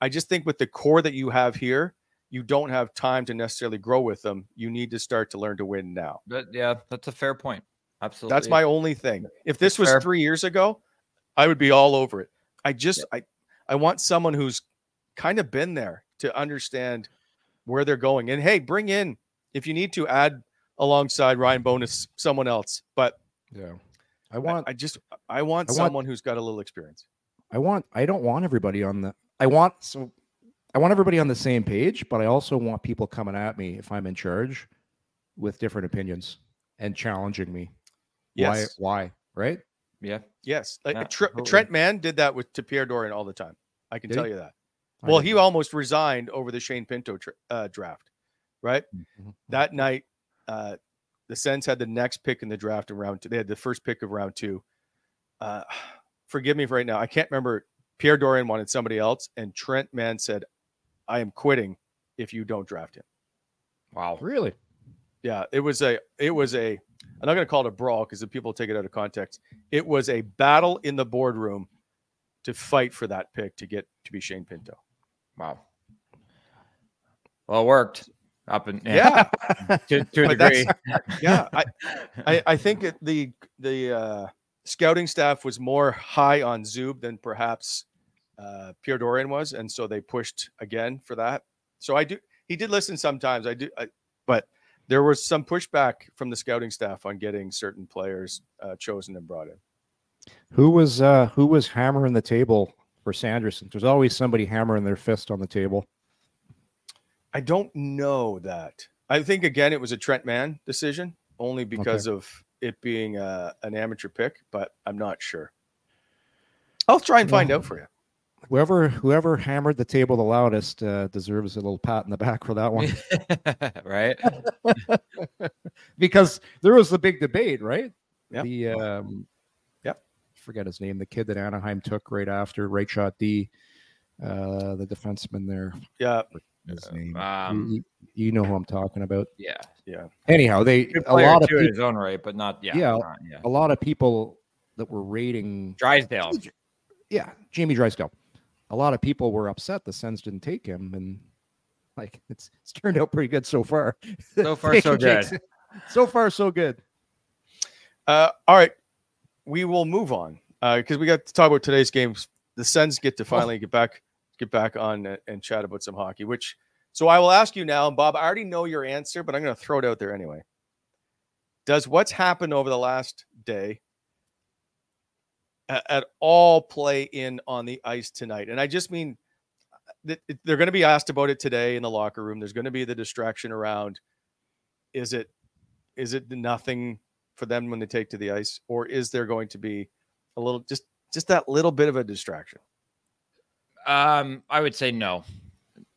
I just think with the core that you have here, you don't have time to necessarily grow with them. You need to start to learn to win now. But yeah, that's a fair point. Absolutely. That's my only thing. If this was fair. three years ago, I would be all over it. I just I I want someone who's kind of been there to understand where they're going. And hey, bring in if you need to add alongside Ryan Bowness someone else. But Yeah. I I want I just I want I want- someone who's got a little experience. I want I don't want everybody on the I want so I want everybody on the same page, but I also want people coming at me if I'm in charge with different opinions and challenging me. Yes. Why why? Right? yeah. Yes. Like Yeah, Tre- totally. Trent Mann did that with to Pierre Dorion all the time. I can Did tell he? you that. I Well, he know. almost resigned over the Shane Pinto tra- uh, draft, right? Mhm. That night, uh, the Sens had the next pick in the draft in round two. They had the first pick of round two. Uh, forgive me for right now. I can't remember. Pierre Dorion wanted somebody else, and Trent Mann said, "I am quitting if you don't draft him." Wow. Really? Yeah, it was a it was a I'm not going to call it a brawl because the people take it out of context. It was a battle in the boardroom to fight for that pick to get to be Shane Pinto. Wow. Well, it worked. Up and Yeah, to, to a But degree. yeah. I, I I think it, the the uh, scouting staff was more high on Zub than perhaps uh, Pierre Dorion was, and so they pushed again for that. So I do. He did listen sometimes. I do, I, but there was some pushback from the scouting staff on getting certain players uh, chosen and brought in. Who was uh who was hammering the table for Sanderson? There's always somebody hammering their fist on the table. I don't know that. I think again it was a Trent Mann decision only because of it being uh, an amateur pick, but I'm not sure. I'll try and find Well, out for you. Whoever whoever hammered the table the loudest uh, deserves a little pat in the back for that one. right? because there was the big debate, right? Yep. The um, Yep. forget his name, the kid that Anaheim took right after right shot D, uh, the defenseman there. Yeah, His name. Um, you, you know who I'm talking about. yeah. yeah. Anyhow, they Good a lot of too in people, his own right, but not yeah. Yeah. not- yeah. a lot of people that were rating, Drysdale. yeah, Jamie Drysdale. A lot of people were upset the Sens didn't take him, and like it's it's turned out pretty good so far. So far, so good. so far, so good. Uh, all right, we will move on because we got to talk about today's games. The Sens get to finally get back get back on and, chat about some hockey. Which, so I will ask you now, Bob. I already know your answer, but I'm going to throw it out there anyway. Does what's happened over the last day at all play in on the ice tonight? And I just mean they're going to be asked about it today in the locker room. There's going to be the distraction around. Is it is it nothing for them when they take to the ice, or is there going to be a little just just that little bit of a distraction? Um, I would say no.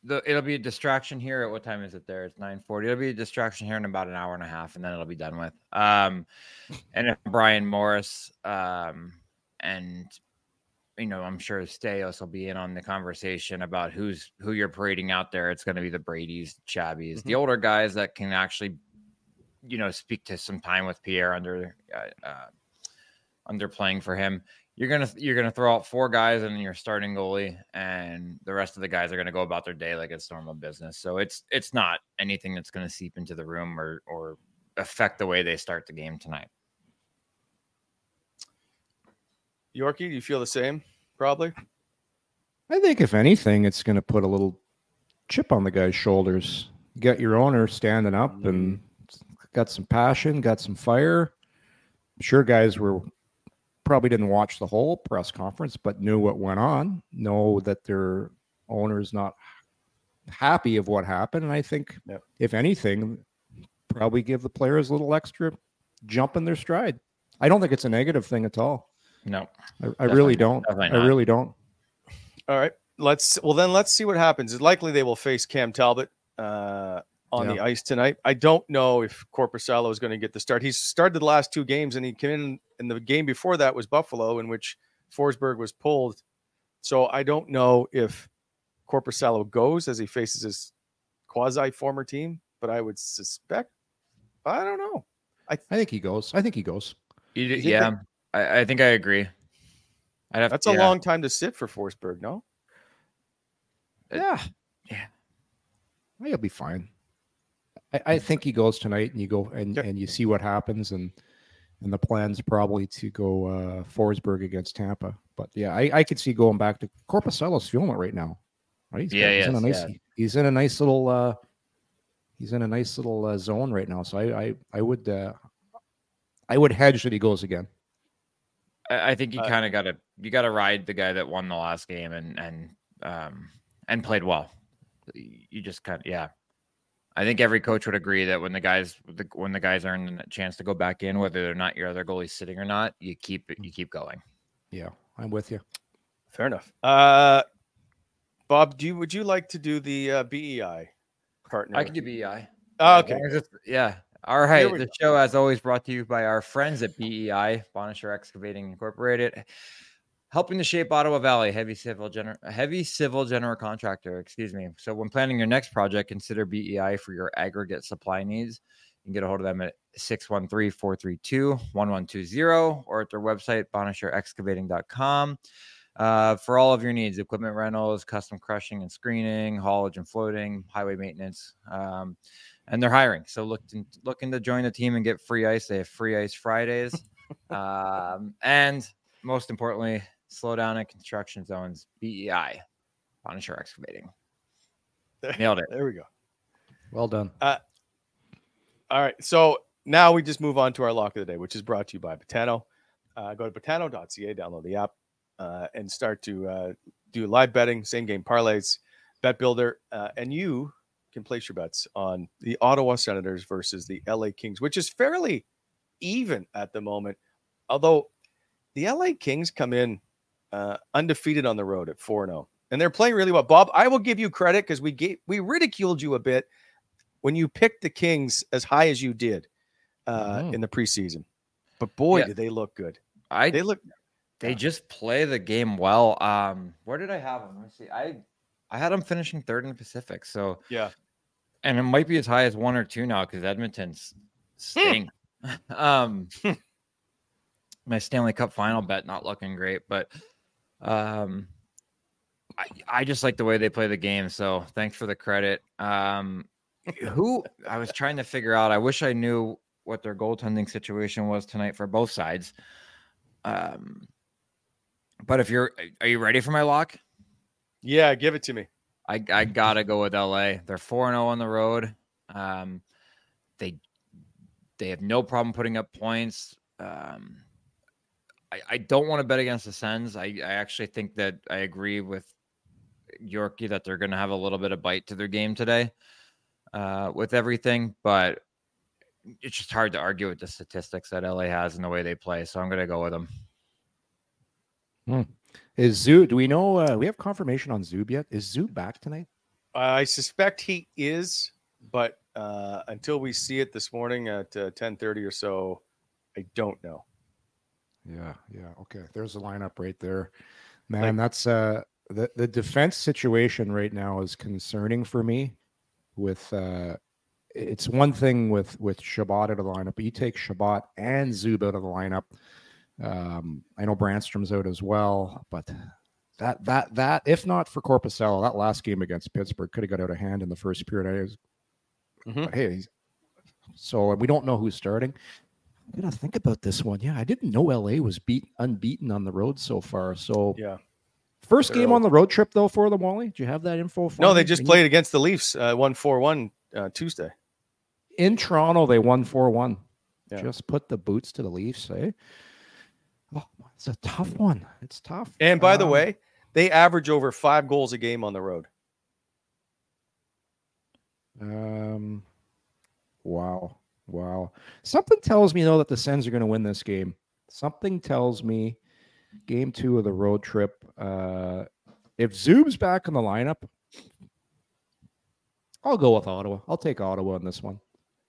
the it'll be a distraction here. At what time is it there? It's nine forty. It'll be a distraction here in about an hour and a half, and then it'll be done with. Um, and if Brian Morris, um, and you know, I'm sure Staios will be in on the conversation about who's who you're parading out there. It's going to be the Brady's, Chabbies, Mm-hmm. the older guys that can actually, you know, speak to some time with Pierre under uh, uh, under playing for him. You're gonna you're gonna throw out four guys and your starting goalie, and the rest of the guys are gonna go about their day like it's normal business. So it's it's not anything that's gonna seep into the room or or affect the way they start the game tonight. Yorkie, do you feel the same? Probably. I think if anything, it's going to put a little chip on the guy's shoulders. Get your owner standing up and mm-hmm. got some passion, got some fire. I'm sure guys were probably didn't watch the whole press conference, but knew what went on, know that their owner's not happy of what happened. And I think, Yep. if anything, probably give the players a little extra jump in their stride. I don't think it's a negative thing at all. No, I, I really don't. I really don't. All right. Let's well then let's see what happens. It's likely they will face Cam Talbot uh, on the ice tonight. I don't know if Korpisalo is going to get the start. He's started the last two games and he came in And the game before that was Buffalo in which Forsberg was pulled. So I don't know if Korpisalo goes as he faces his quasi former team, but I would suspect I don't know. I I think he goes. I think he goes. You think yeah, I, I think I agree. I'd have That's yeah. a long time to sit for Forsberg, no? Yeah. Yeah. He'll be fine. I, I think he goes tonight and you go and, Yep. and you see what happens and and the plan's probably to go uh Forsberg against Tampa. But yeah, I, I could see going back to Korpisalo's feeling it right now. Right? He's Yeah, he's in a nice yeah. he's in a nice little uh he's in a nice little uh, zone right now. So I I, I would uh I would hedge that he goes again. I, I think you Uh, kind of got to you got to ride the guy that won the last game and and um and played well. You just kind of yeah. I think every coach would agree that when the guys the, when the guys earn a chance to go back in, whether they're not your other goalie sitting or not, you keep you keep going. Yeah, I'm with you. Fair enough. Uh Bob, do you would you like to do the uh, BEI partner? I can do BEI. Oh, okay. long as it's- Yeah. All Here right. we The go. show, as always, brought to you by our friends at BEI, Bonnechere Excavating Incorporated, helping to shape Ottawa Valley, heavy civil general, heavy civil general contractor. Excuse me. So, when planning your next project, consider BEI for your aggregate supply needs. You can get a hold of them at 613 432 1120 or at their website, bonnechereexcavating.com. Uh, for all of your needs, equipment rentals, custom crushing and screening, haulage and floating, highway maintenance. Um, and they're hiring. So look to, looking to join the team and get free ice. They have free ice Fridays. um, and most importantly, slow down in construction zones. BEI, Punisher Excavating. Nailed it. There we go. Well done. All right. So now we just move on to our lock of the day, which is brought to you by Betano. Uh, go to betano.ca, download the app, uh, and start to uh, do live betting, same game parlays, bet builder, uh, and you can place your bets on the Ottawa Senators versus the LA Kings, which is fairly even at the moment. Although the LA Kings come in uh, undefeated on the road at 4 0, and they're playing really well. Bob, I will give you credit because we gave, we ridiculed you a bit when you picked the Kings as high as you did uh, Mhm. in the preseason. But boy, Yeah. did they look good. I They look they just play the game well. Um, where did I have them? Let me see. I I had them finishing third in the Pacific. So yeah. and it might be as high as one or two now because Edmonton's stink. um, my Stanley Cup final bet not looking great, but um, I, I just like the way they play the game. So thanks for the credit. Um, who I was trying to figure out. I wish I knew what their goaltending situation was tonight for both sides. Um, but if you're, are you ready for my lock? Yeah, give it to me. I, I gotta go with LA. They're four and zero on the road. Um, they they have no problem putting up points. Um, I, I don't want to bet against the Sens. I, I actually think that I agree with Yorkie that they're going to have a little bit of bite to their game today uh, with everything, but it's just hard to argue with the statistics that LA has and the way they play. So I'm going to go with them. Hmm. Is Zub? Do we know? Uh, we have confirmation on Zub yet? Is Zub back tonight? I suspect he is, but uh, until we see it this morning at uh, ten thirty or so, I don't know. Yeah, yeah. Okay. There's a lineup right there. Man, that's uh the, the defense situation right now is concerning for me with uh it's one thing with with Chabot out of the lineup, but you take Chabot and Zub out of the lineup. Um, I know Brannstrom's out as well, but that that that if not for Korpisalo, that last game against Pittsburgh could have got out of hand in the first period. I was, Mhm. but hey, he's- so we don't know who's starting. I gotta think about this one. Yeah, I didn't know LA was beat unbeaten on the road so far. So Yeah. first game on the road trip though for the Wally. Do you have that info? For No, me? they just Can you- played against the Leafs, uh, one four one uh, Tuesday. in Toronto. They won four one. Yeah. Just put the boots to the Leafs. Eh? Oh, it's a tough one. It's tough. And by the Um, way, they average over five goals a game on the road. Um, wow, wow. Something tells me though that the Sens are going to win this game. Something tells me game two of the road trip. Uh, if Zub's back in the lineup, I'll go with Ottawa. I'll take Ottawa in this one.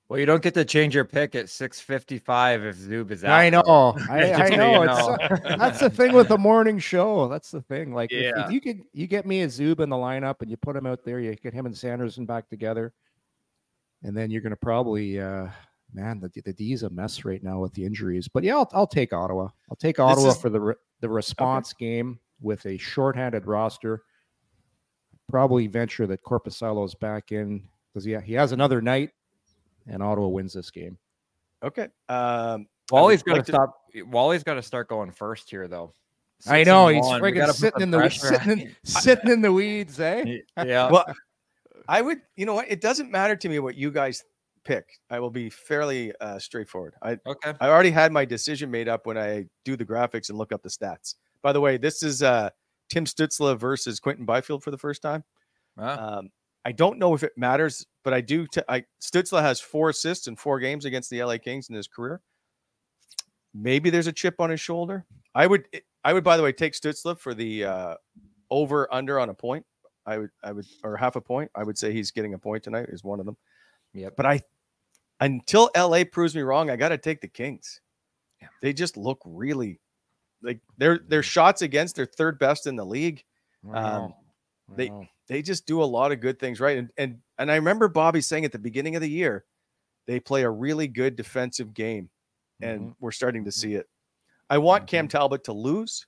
Well, you don't get to change your pick at 6:55 if Zub is out. I know. I, I know. you It's, that's the thing with the morning show. That's the thing. Like, if- Yeah. if, you could, you get me a Zub in the lineup and you put him out there, you get him and Sanderson back together, and then you're going to probably, uh, man, the the D's a mess right now with the injuries. But yeah, I'll, I'll take Ottawa. I'll take Ottawa is- for the re- the response game with a shorthanded roster. Probably venture that Korpisalo's back in because yeah, he has another night, and Ottawa wins this game. Okay. Um, Wally's I would got like to to- stop. Wally's got to start going first here, though. I know he's one. We friggin' sitting in the pressure sitting in, sitting in the weeds, eh? Yeah. well, I would, you know what? It doesn't matter to me what you guys pick. I will be fairly uh, straightforward. I Okay. I already had my decision made up when I do the graphics and look up the stats. By the way, this is uh, Tim Stützle versus Quinton Byfield for the first time. Ah, Um, I don't know if it matters, but I do. T- I Stützle has four assists in four games against the LA Kings in his career. Maybe there's a chip on his shoulder. I would. I would, by the way, take Stützle for the uh, over under on a point. I would. I would, or half a point. I would say he's getting a point tonight. Is one of them. Yeah. But I, until LA proves me wrong, I got to take the Kings. They just look really like their their shots against their third best in the league. Um, they they just do a lot of good things right. And and and I remember Bobby saying at the beginning of the year, they play a really good defensive game, and we're starting to see it. I want Cam Talbot to lose.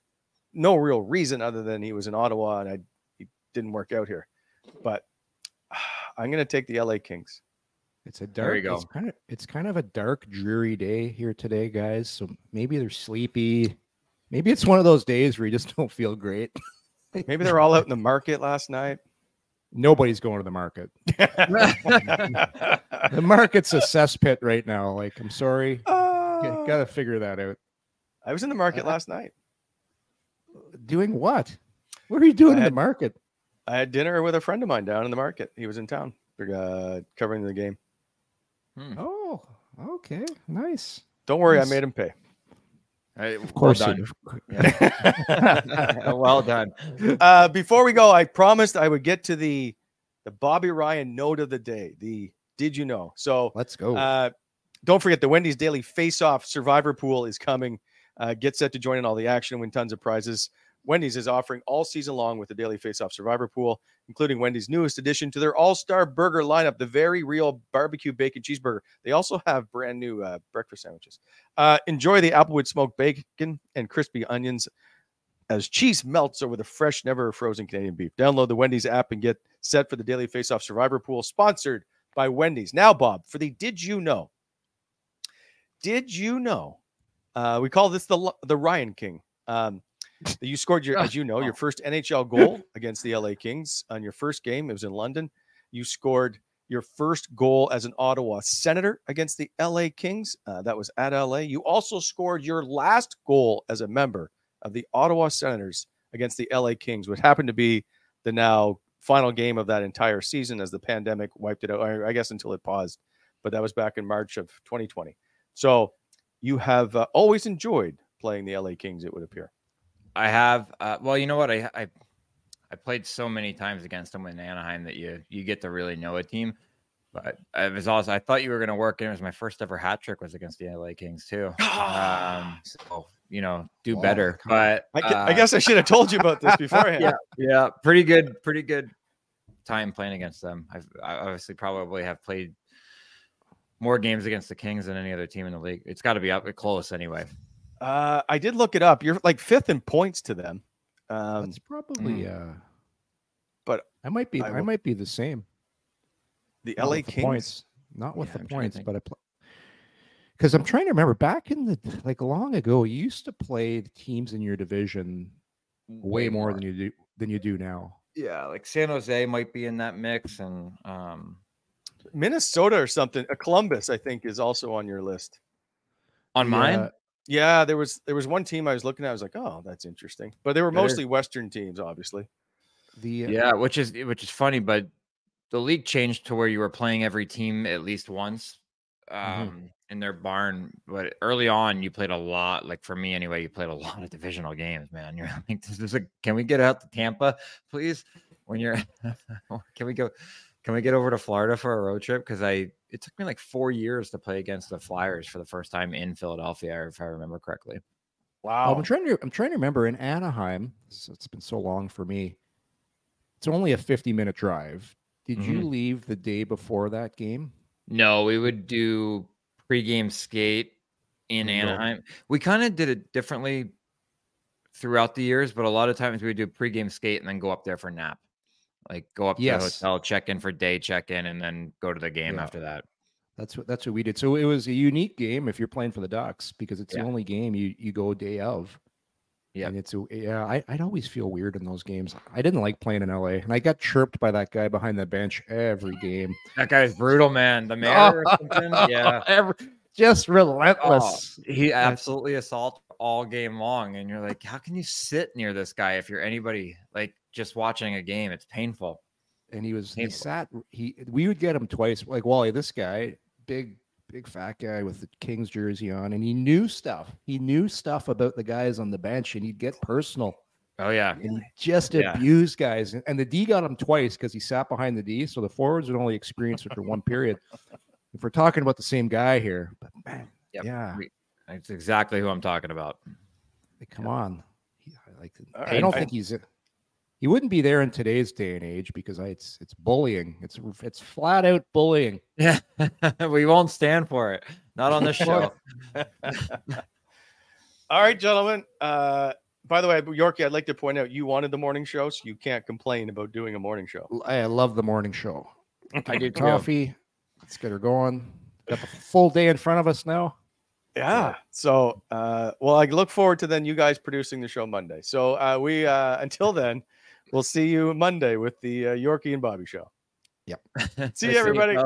No real reason other than he was in Ottawa and I he didn't work out here. But I'm going to take the LA Kings. It's a dark. It's kind of it's kind of a dark, dreary day here today, guys. So maybe they're sleepy. Maybe it's one of those days where you just don't feel great. Maybe they're all out in the market last night. Nobody's going to the market. The market's a cesspit right now. Like, I'm sorry, Uh, got to figure that out. I was in the market last night. Doing what? What are you doing I in the market? I had dinner with a friend of mine down in the market. He was in town uh, covering the game. Oh, okay, nice. Don't worry, Nice. I made him pay. Hey, Of course, well done. do. well done. uh, before we go, I promised I would get to the the Bobby Ryan note of the day. The did you know? So Let's go. uh, don't forget the Wendy's Daily Face Off Survivor Pool is coming. Uh, get set to join in all the action and win tons of prizes. Wendy's is offering all season long with the Daily Face Off Survivor Pool, including Wendy's newest addition to their All Star Burger lineup, the very real barbecue bacon cheeseburger. They also have brand new uh, breakfast sandwiches. Uh, enjoy the Applewood smoked bacon and crispy onions as cheese melts over the fresh, never frozen Canadian beef. Download the Wendy's app and get set for the Daily Face Off Survivor Pool, sponsored by Wendy's. Now, Bob, for the Did You Know? Did you know? Uh, we call this the the Ryan King. Um, you scored your, as you know, your first NHL goal against the LA Kings on your first game. It was in London. You scored your first goal as an Ottawa Senator against the LA Kings. Uh, that was at LA. You also scored your last goal as a member of the Ottawa Senators against the LA Kings, which happened to be the now final game of that entire season as the pandemic wiped it out. I I guess until it paused, but that was back in March of 2020. So you have uh, always enjoyed playing the LA Kings, it would appear. I have. Uh, well, you know what? I, I I played so many times against them in Anaheim that you you get to really know a team. But it was also I thought you were going to work. And it was my first ever hat trick was against the LA Kings too. um, so you know, do Wow, better. But I, gu- I uh, guess I should have told you about this beforehand. yeah, yeah, pretty good, pretty good time playing against them. I've I obviously probably have played more games against the Kings than any other team in the league. It's got to be up close anyway. Uh, I did look it up. You're like fifth in points to them. Um, That's probably uh but I might be I I, might be the same. the Not LA with the Kings. points. Not with Yeah, the I'm points, but I play because I'm trying to remember back in the like long ago, you used to play the teams in your division way, more, than you do than you do now. Yeah, like San Jose might be in that mix, and um, Minnesota or something. Uh, Columbus, I think, is also on your list. on mine, Yeah, Yeah, there was there was one team I was looking at. I was like, oh, that's interesting. But they were Better- mostly Western teams, obviously. the uh, yeah, which is which is funny, but the league changed to where you were playing every team at least once um, Mm-hmm. in their barn. But early on, you played a lot. Like for me, anyway, you played a lot of divisional games. Man, you're like, this is a, can we get out to Tampa, please? When you're, can we go? Can we get over to Florida for a road trip? Because I it took me like four years to play against the Flyers for the first time in Philadelphia, if I remember correctly. Wow. I'm trying to I'm trying to remember in Anaheim. s- It's been so long for me. It's only a 50 minute drive. Did you Mhm. leave the day before that game? No, we would do pregame skate in No. Anaheim. We kind of did it differently throughout the years, but a lot of times we would do pregame skate and then go up there for nap. Like go up Yes. to the hotel, check in for day check in, and then go to the game Yeah. after that. That's what that's what we did. So it was a unique game if you're playing for the Ducks because it's Yeah. the only game you you go day of. Yep. And it's a, yeah, I, I'd always feel weird in those games. I didn't like playing in LA, and I got chirped by that guy behind the bench every game. That guy's brutal, man. The mayor or something. Yeah. Every- just oh, relentless. Oh, he absolutely assaults all game long. And you're like, how can you sit near this guy if you're anybody like just watching a game? It's painful. and he was he sat he we would get him twice like wally this guy big big fat guy with the king's jersey on and he knew stuff he knew stuff about the guys on the bench and he'd get personal Oh, yeah. and just Yeah. abused guys and, and the d got him twice because he sat behind the d so the forwards would only experience it for one period if we're talking about the same guy here but man Yep. yeah it's exactly who I'm talking about. like, come on I like All i don't right. think he's he wouldn't be there in today's day and age because I, it's it's bullying it's it's flat out bullying Yeah, we won't stand for it. Not on this show. All right, gentlemen. Uh, by the way, Yorkie, I'd like to point out you wanted the morning show, so you can't complain about doing a morning show. I love the morning show. I do too. Coffee. Let's get her going. Got the full day in front of us now. Yeah. So, uh, well, I look forward to then you guys producing the show Monday. So, uh, we uh, until then, we'll see you Monday with the uh, Yorkie and Bobby show. Yep. see you, everybody.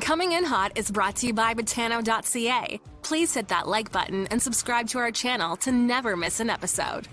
Coming in Hot is brought to you by Betano.ca. Please hit that like button and subscribe to our channel to never miss an episode.